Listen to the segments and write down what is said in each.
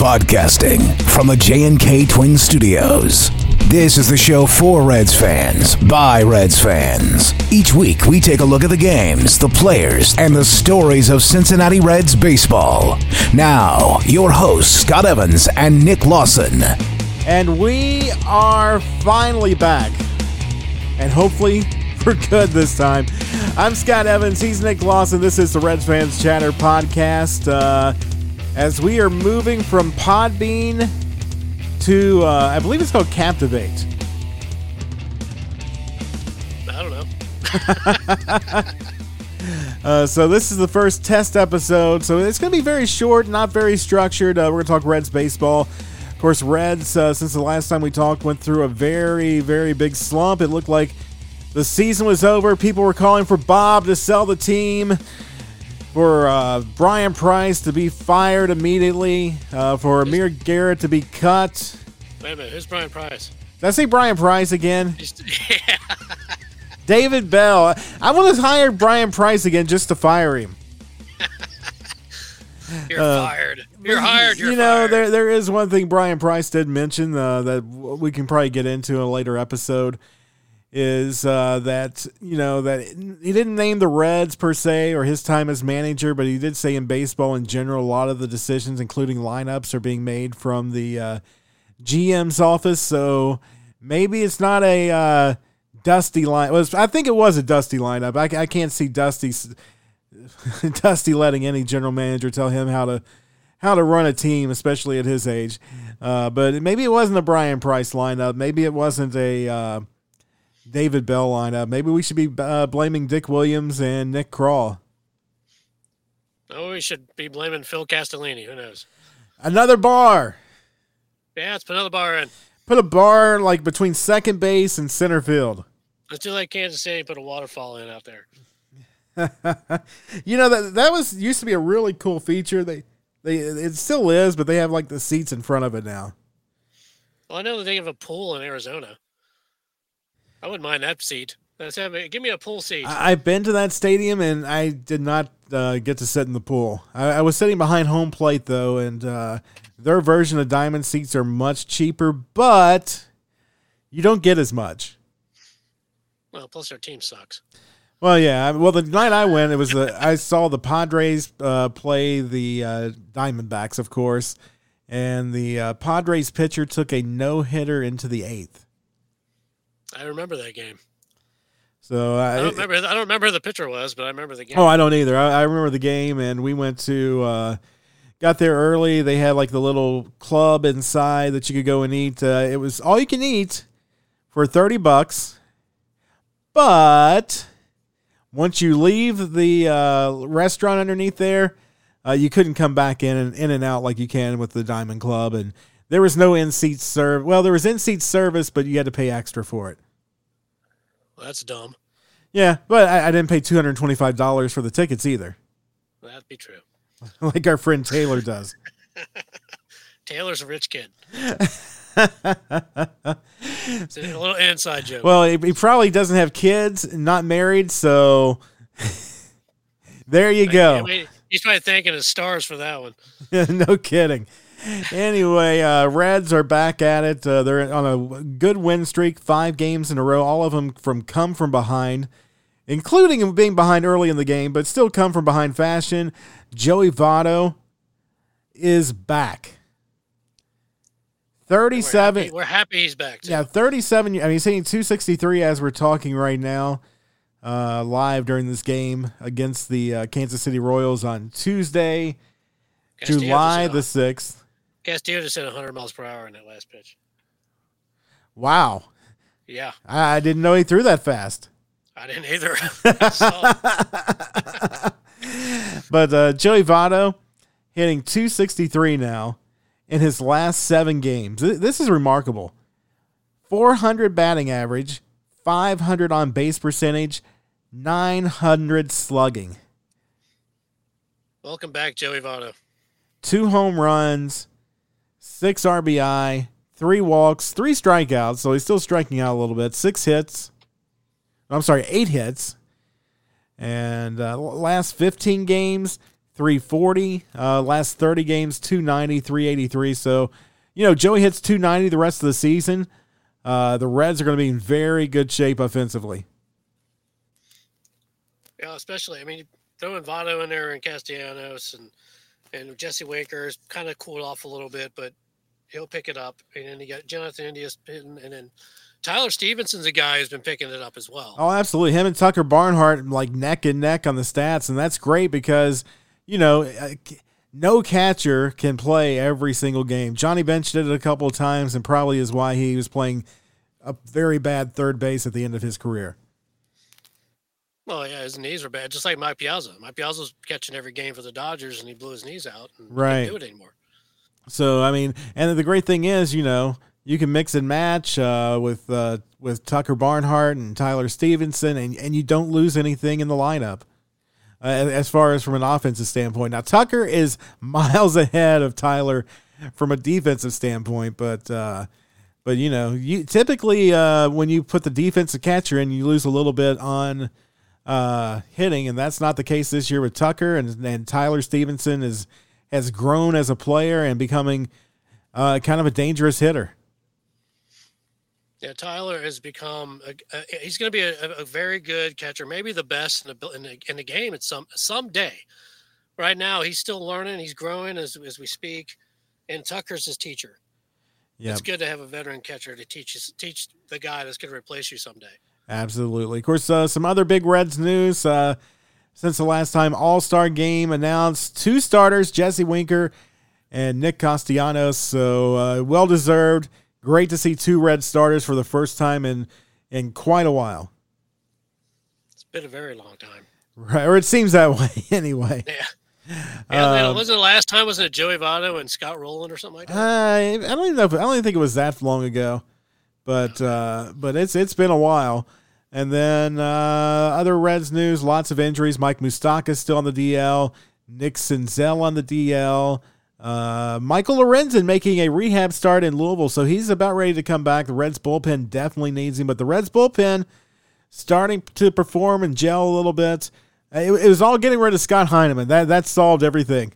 Podcasting from the J&K Twin Studios. This is the show for Reds fans by Reds fans. Each week we take a look at the games, the players, and the stories of Cincinnati Reds baseball. Now, your hosts Scott Evans and Nick Lawson. And we are finally back. And hopefully for good this time. I'm Scott Evans. He's Nick Lawson. This is the Reds Fans Chatter podcast. Uh, as we are moving from Podbean to, uh, I believe it's called Captivate. I don't know. Uh, so this is the first test episode. So it's going to be very short, not very structured. Uh, we're going to talk Reds baseball. Of course, Reds, uh, since the last time we talked, went through a very, very big slump. It looked like the season was over. People were calling for Bob to sell the team, for uh, Brian Price to be fired immediately, uh, for Amir Garrett to be cut. Wait a minute. Who's Brian Price? Did I say Brian Price again? Yeah. David Bell. I want to hire Brian Price again just to fire him. You're fired. You're hired. You're Uh, you know, fired. there there is one thing Brian Price did mention uh, that we can probably get into in a later episode is uh, that you know that he didn't name the Reds per se or his time as manager, but he did say in baseball in general, a lot of the decisions, including lineups, are being made from the uh, GM's office. So maybe it's not a uh, dusty line. Was I think it was a dusty lineup. I, I can't see Dusty Dusty letting any general manager tell him how to how to run a team, especially at his age. Uh, but maybe it wasn't a Brian Price lineup. Maybe it wasn't a uh, David Bell lineup. Maybe we should be uh, blaming Dick Williams and Nick Krall. Oh, we should be blaming Phil Castellini. Who knows? Another bar. Yeah, let's put another bar in. Put a bar like between second base and center field. Let's do like Kansas City, put a waterfall in out there. You know that that was used to be a really cool feature. They they it still is, but they have like the seats in front of it now. Well, I know that they have a pool in Arizona. I wouldn't mind that seat. Let's have a, give me a pool seat. I- I've been to that stadium and I did not uh, get to sit in the pool. I, I was sitting behind home plate though, and uh, their version of diamond seats are much cheaper, but you don't get as much. well, plus their team sucks. Well, yeah. Well, the night I went, it was the I saw the Padres uh, play the uh, Diamondbacks, of course, and the uh, Padres pitcher took a no hitter into the eighth. I remember that game. So I uh, don't remember. I don't remember who the pitcher was, but I remember the game. Oh, I don't either. I, I remember the game, and we went to uh, got there early. They had like the little club inside that you could go and eat. Uh, it was all you can eat for thirty bucks, but once you leave the uh, restaurant underneath there, uh, you couldn't come back in and in and out like you can with the Diamond Club, and there was no in seat serve. Well, there was in seat service, but you had to pay extra for it. Well, that's dumb. Yeah, but I, I didn't pay two hundred twenty five dollars for the tickets either. That'd be true. like our friend Taylor does. Taylor's a rich kid. it's a little inside joke. Well, he, he probably doesn't have kids, not married, so there you I go. mean, he's probably thanking his stars for that one. no kidding. Anyway, uh, Reds are back at it. Uh, they're on a good win streak, five games in a row, all of them from come from behind, including being behind early in the game, but still come from behind fashion. Joey Votto is back. We're 37. happy, we're happy he's back. Too. Yeah, 37. I mean, he's hitting 263 as we're talking right now, uh, live during this game against the uh, Kansas City Royals on Tuesday, July the 6th. Castillo just hit 100 miles per hour in that last pitch. Wow. Yeah, I, I didn't know he threw that fast. I didn't either. I saw it. But uh, Joey Votto hitting 263 now in his last seven games. This is remarkable. 400 batting average, 500 on base percentage, 900 slugging. Welcome back, Joey Votto. two home runs, six RBI, three walks, three strikeouts. So he's still striking out a little bit. Six hits. I'm sorry, eight hits. And uh, last 15 games, 340. Uh, last 30 games, 290, 383. So, you know, Joey hits 290 the rest of the season. Uh, the Reds are going to be in very good shape offensively. Yeah, especially, I mean, throwing Votto in there and Castellanos and and Jesse Winker's kind of cooled off a little bit, but he'll pick it up. And then you got Jonathan India's and then Tyler Stephenson's a guy who's been picking it up as well. Oh, absolutely. Him and Tucker Barnhart like neck and neck on the stats, and that's great because you know uh, no catcher can play every single game. Johnny Bench did it a couple of times, and probably is why he was playing a very bad third base at the end of his career. Well, yeah, his knees were bad, just like Mike Piazza. Mike Piazza was catching every game for the Dodgers, and he blew his knees out. And right. Couldn't do it anymore. So I mean, and the great thing is, you know, you can mix and match uh, with uh, with Tucker Barnhart and Tyler Stephenson, and and you don't lose anything in the lineup. Uh, as far as from an offensive standpoint, now Tucker is miles ahead of Tyler from a defensive standpoint, but uh, but you know, you typically uh, when you put the defensive catcher in, you lose a little bit on uh, hitting, and that's not the case this year with Tucker and and Tyler Stephenson is has grown as a player and becoming uh, kind of a dangerous hitter. Yeah, Tyler has become. A, a, he's going to be a, a, very good catcher, maybe the best in the in the, in the game at some someday. Right now, he's still learning. He's growing as as we speak, and Tucker's his teacher. Yeah, it's good to have a veteran catcher to teach teach the guy that's going to replace you someday. Absolutely. Of course, uh, some other big Reds news uh, since the last time All Star game announced two starters, Jesse Winker and Nick Castellanos. So uh, well deserved. Great to see two red starters for the first time in in quite a while. It's been a very long time. Right, or it seems that way anyway. Yeah. Yeah, um, wasn't the last time was it Joey Votto and Scott Rolen or something like that? I, I don't even know. If, I don't even think it was that long ago, but uh, but it's it's been a while. And then uh, other Reds news: lots of injuries. Mike Moustakas still on the DL. Nick Senzel on the DL. Uh, Michael Lorenzen making a rehab start in Louisville, so he's about ready to come back. The Reds bullpen definitely needs him, but the Reds bullpen starting to perform and gel a little bit. It, it was all getting rid of Scott Heineman. That that solved everything.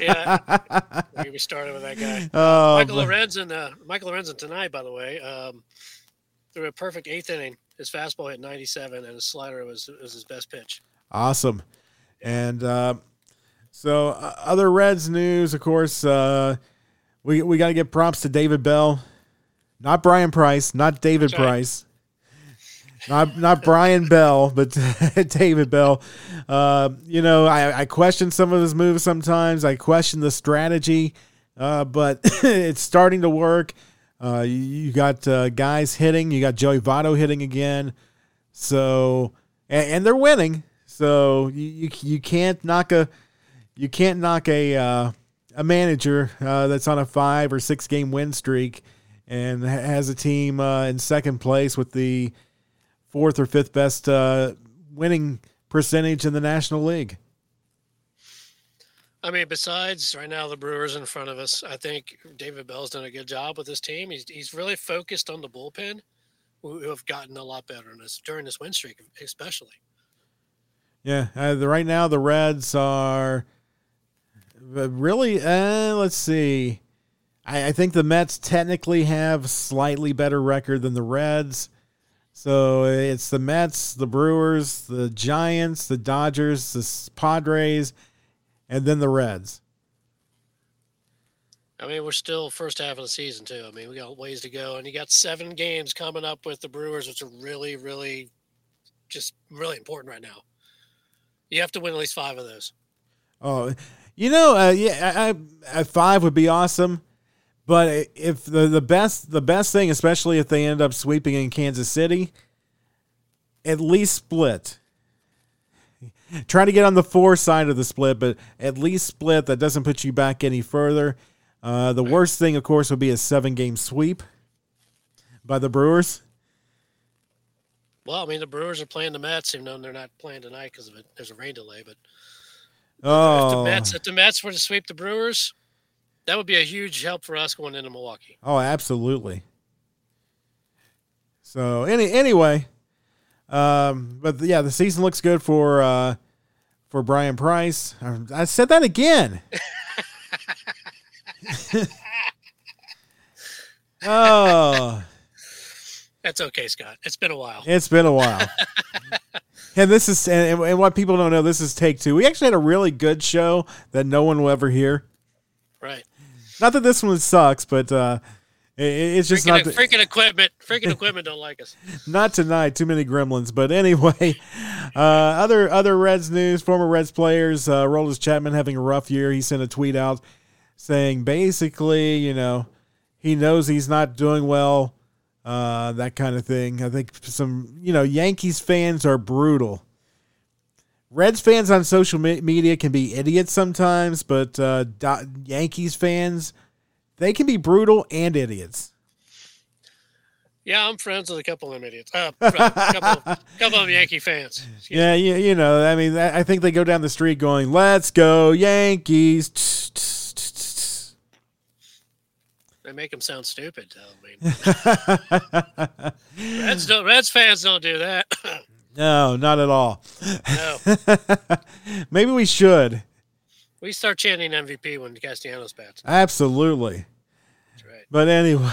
yeah, we started with that guy. Oh, Michael Lorenzen. Uh, Michael Lorenzen tonight, by the way, um, threw a perfect eighth inning. His fastball hit 97, and his slider was was his best pitch. Awesome. And uh, so, uh, other Reds news, of course, uh, we we got to give props to David Bell, not Brian Price, not David right. Price, not not Brian Bell, but David Bell. Uh, you know, I, I question some of his moves sometimes. I question the strategy, uh, but it's starting to work. Uh, you, you, got uh, guys hitting. You got Joey Votto hitting again. So, and, and they're winning. So you, you, you can't knock a you can't knock a uh, a manager uh, that's on a five or six game win streak and has a team in second place with the fourth or fifth best uh, winning percentage in the National League. I mean, besides right now the Brewers in front of us, I think David Bell's done a good job with his team. He's he's really focused on the bullpen, who have gotten a lot better in this during this win streak, especially. Yeah, uh, the, right now the Reds are really. Uh, let's see. I, I think the Mets technically have slightly better record than the Reds. So it's the Mets, the Brewers, the Giants, the Dodgers, the Padres, and then the Reds. I mean, we're still first half of the season too. I mean, we got ways to go, and you got seven games coming up with the Brewers, which are really, really, just really important right now. You have to win at least five of those. Oh, you know, uh, yeah, I, I, five would be awesome. But if the, the best the best thing, especially if they end up sweeping in Kansas City, at least split. Try to get on the four side of the split, but at least split. That doesn't put you back any further. Uh, the worst thing, of course, would be a seven game sweep by the Brewers. Well, I mean, the Brewers are playing the Mets, even though they're not playing tonight because of it. There's a rain delay. But oh, if the Mets, if the Mets were to sweep the Brewers, that would be a huge help for us going into Milwaukee. Oh, absolutely. So any anyway, Um, but yeah, the season looks good for uh, for Brian Price. I said that again. oh, That's okay, Scott. It's been a while. it's been a while. and this is and, and what people don't know. This is take two. We actually had a really good show that no one will ever hear. Right. Not that this one sucks, but uh, it, it's just Freaking, not. the- freaking equipment. Freaking equipment don't like us. Not tonight. Too many gremlins. But anyway, uh, other other Reds news. Former Reds players. Uh, Roldis Chapman having a rough year. He sent a tweet out saying basically, you know, he knows he's not doing well. Uh, that kind of thing. I think some, you know, Yankees fans are brutal. Reds fans on social media can be idiots sometimes, but uh, Yankees fans, they can be brutal and idiots. Yeah, I'm friends with a couple of them idiots. Uh, a couple, of, couple of Yankee fans. Excuse Yeah, you, you know, I mean, I I think they go down the street going, "Let's go Yankees." They make them sound stupid. I mean, Reds don't. Reds fans don't do that. No, not at all. no, Maybe we should. we start chanting MVP when Castellanos bats. Absolutely. That's right. But anyway,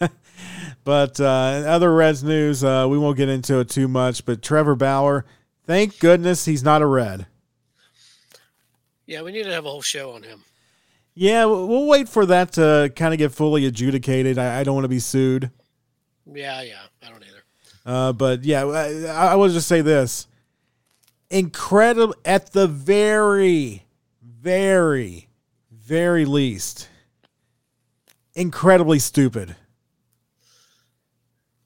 but uh, other Reds news, uh, we won't get into it too much. But Trevor Bauer, thank goodness he's not a Red. Yeah, we need to have a whole show on him. Yeah, we'll wait for that to kind of get fully adjudicated. I, I don't want to be sued. Yeah, yeah, I don't either. Uh, but yeah, I, I will just say this: incredible at the very, very, very least, incredibly stupid.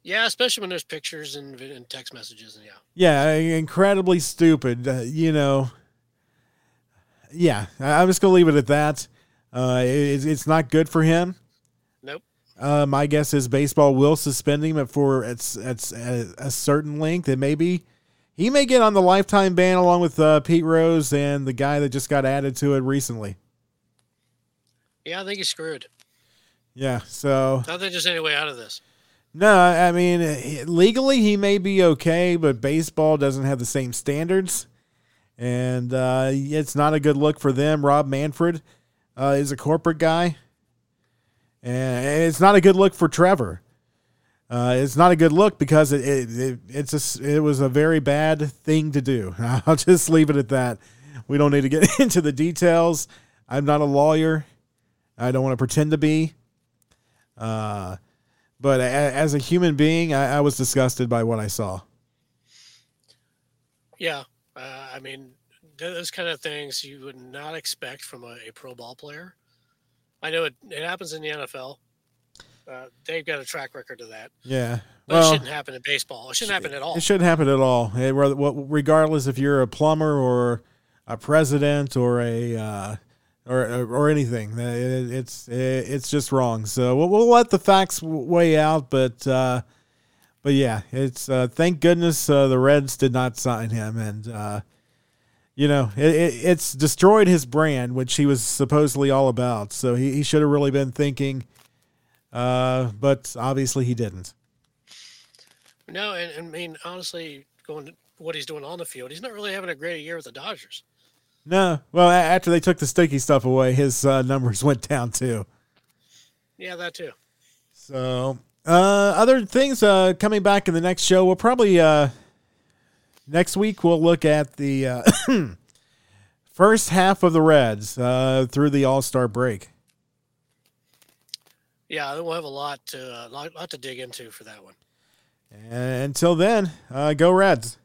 Yeah, especially when there's pictures and, and text messages and yeah. Yeah, incredibly stupid. Uh, you know. Yeah, I'm just gonna leave it at that. Uh, it, it's not good for him. Uh, my guess is baseball will suspend him for it's it's a, a certain length. It may be he may get on the lifetime ban along with uh, Pete Rose and the guy that just got added to it recently. Yeah, I think he's screwed. Yeah, so I think there's any way out of this. no, I mean legally he may be okay, but baseball doesn't have the same standards, and uh, it's not a good look for them. Rob Manfred uh, is a corporate guy, and it's not a good look for Trevor. Uh, it's not a good look because it, it, it it's a it was a very bad thing to do. I'll just leave it at that. We don't need to get into the details. I'm not a lawyer. I don't want to pretend to be. Uh, but as a human being, I, I was disgusted by what I saw. Yeah, uh, I mean, those kind of things you would not expect from a, a pro ball player. I know it, it happens in the NFL. Uh, they've got a track record of that, Yeah. but it shouldn't happen in baseball. It shouldn't happen at all. it shouldn't happen at all. Regardless if you're a plumber or a president or a uh, or or anything, it, it's it, it's just wrong. So we'll, we'll let the facts weigh out. But uh, but yeah, it's uh, thank goodness uh, the Reds did not sign him, and uh, you know it, it, it's destroyed his brand, which he was supposedly all about. So he, he should have really been thinking. Uh, but obviously he didn't. No, and, and I mean, honestly, going to what he's doing on the field, he's not really having a great year with the Dodgers. No. Well, a- after they took the sticky stuff away, his uh, numbers went down too. Yeah, that too. So, uh, other things uh, coming back in the next show, we'll probably uh, next week we'll look at the uh, first half of the Reds uh, through the All Star break. Yeah, we'll have a lot to uh, lot, lot to dig into for that one. And until then, uh, go Reds.